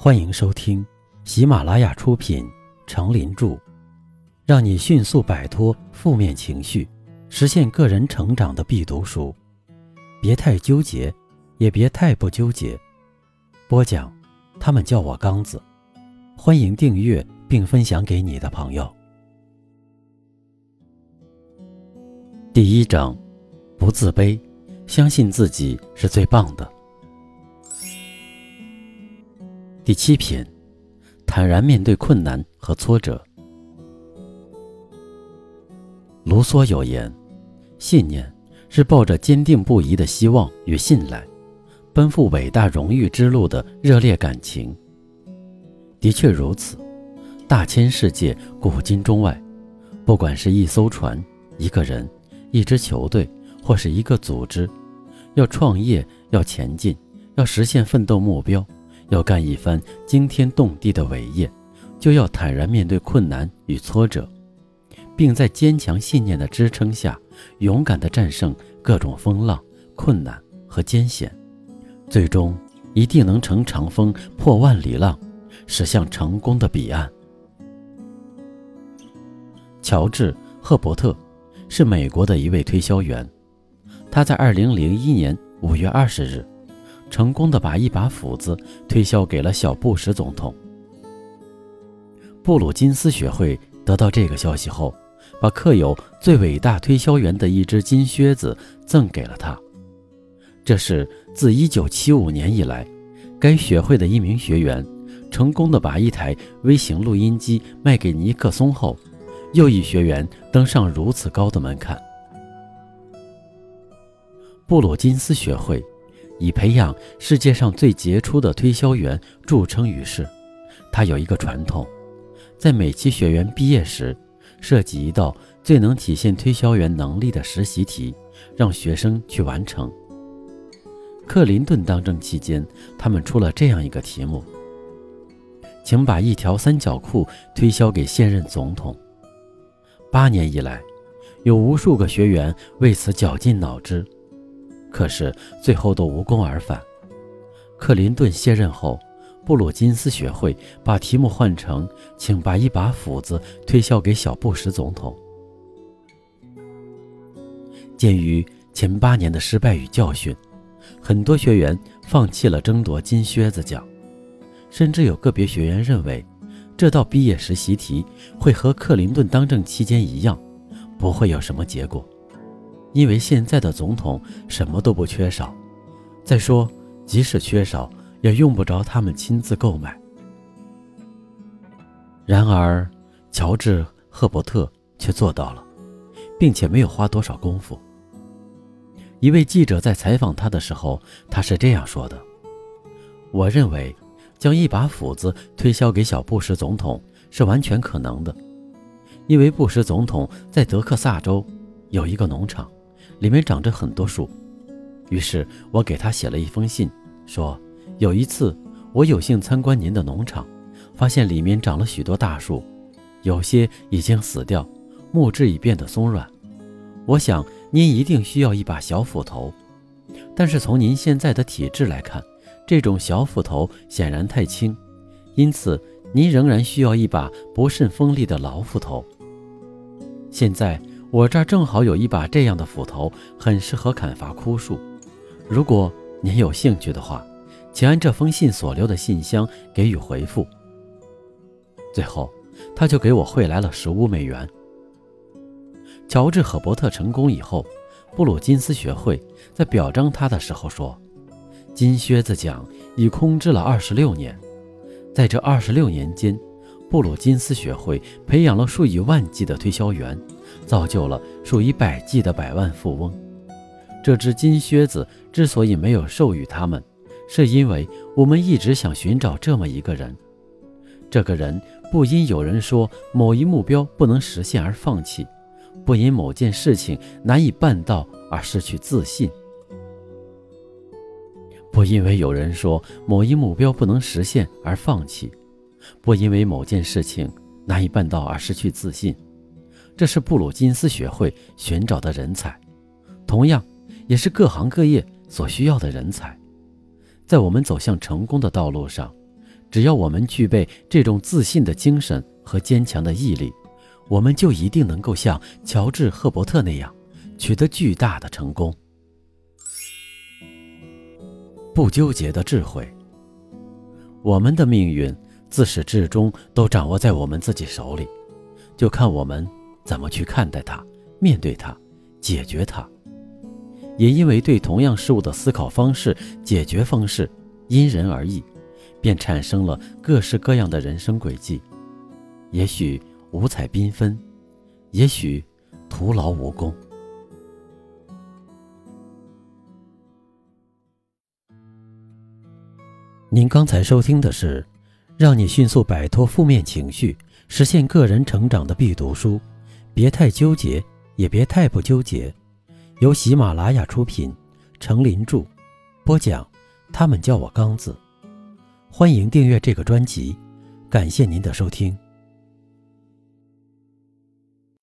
欢迎收听喜马拉雅出品《成林著》，让你迅速摆脱负面情绪，实现个人成长的必读书。别太纠结，也别太不纠结。播讲，他们叫我刚子。欢迎订阅并分享给你的朋友。第一章，不自卑，相信自己是最棒的。第七篇，坦然面对困难和挫折。卢梭有言：“信念是抱着坚定不移的希望与信赖，奔赴伟大荣誉之路的热烈感情。”的确如此，大千世界，古今中外，不管是一艘船、一个人、一支球队，或是一个组织，要创业，要前进，要实现奋斗目标。要干一番惊天动地的伟业，就要坦然面对困难与挫折，并在坚强信念的支撑下，勇敢地战胜各种风浪、困难和艰险，最终一定能乘长风破万里浪，驶向成功的彼岸。乔治·赫伯特是美国的一位推销员，他在2001年5月20日。成功的把一把斧子推销给了小布什总统。布鲁金斯学会得到这个消息后，把刻有“最伟大推销员”的一只金靴子赠给了他。这是自1975年以来，该学会的一名学员成功的把一台微型录音机卖给尼克松后，又一学员登上如此高的门槛。布鲁金斯学会。以培养世界上最杰出的推销员著称于世。他有一个传统，在每期学员毕业时，设计一道最能体现推销员能力的实习题，让学生去完成。克林顿当政期间，他们出了这样一个题目：请把一条三角裤推销给现任总统。八年以来，有无数个学员为此绞尽脑汁。可是最后都无功而返。克林顿卸任后，布鲁金斯学会把题目换成“请把一把斧子推销给小布什总统”。鉴于前八年的失败与教训，很多学员放弃了争夺金靴子奖，甚至有个别学员认为，这道毕业实习题会和克林顿当政期间一样，不会有什么结果。因为现在的总统什么都不缺少，再说，即使缺少，也用不着他们亲自购买。然而，乔治·赫伯特却做到了，并且没有花多少功夫。一位记者在采访他的时候，他是这样说的：“我认为，将一把斧子推销给小布什总统是完全可能的，因为布什总统在德克萨州有一个农场。”里面长着很多树，于是我给他写了一封信，说有一次我有幸参观您的农场，发现里面长了许多大树，有些已经死掉，木质已变得松软。我想您一定需要一把小斧头，但是从您现在的体质来看，这种小斧头显然太轻，因此您仍然需要一把不甚锋利的老斧头。现在。我这儿正好有一把这样的斧头，很适合砍伐枯树。如果您有兴趣的话，请按这封信所留的信箱给予回复。最后，他就给我汇来了十五美元。乔治·赫伯特成功以后，布鲁金斯学会在表彰他的时候说：“金靴子奖已空置了二十六年，在这二十六年间。”布鲁金斯学会培养了数以万计的推销员，造就了数以百计的百万富翁。这只金靴子之所以没有授予他们，是因为我们一直想寻找这么一个人。这个人不因有人说某一目标不能实现而放弃，不因某件事情难以办到而失去自信，不因为有人说某一目标不能实现而放弃。不因为某件事情难以办到而失去自信，这是布鲁金斯学会寻找的人才，同样也是各行各业所需要的人才。在我们走向成功的道路上，只要我们具备这种自信的精神和坚强的毅力，我们就一定能够像乔治·赫伯特那样，取得巨大的成功。不纠结的智慧。我们的命运自始至终都掌握在我们自己手里，就看我们怎么去看待它、面对它、解决它。也因为对同样事物的思考方式、解决方式因人而异，便产生了各式各样的人生轨迹，也许五彩缤纷，也许徒劳无功。您刚才收听的是，让你迅速摆脱负面情绪，实现个人成长的必读书。别太纠结，也别太不纠结。由喜马拉雅出品，程林著，播讲。他们叫我刚子。欢迎订阅这个专辑，感谢您的收听。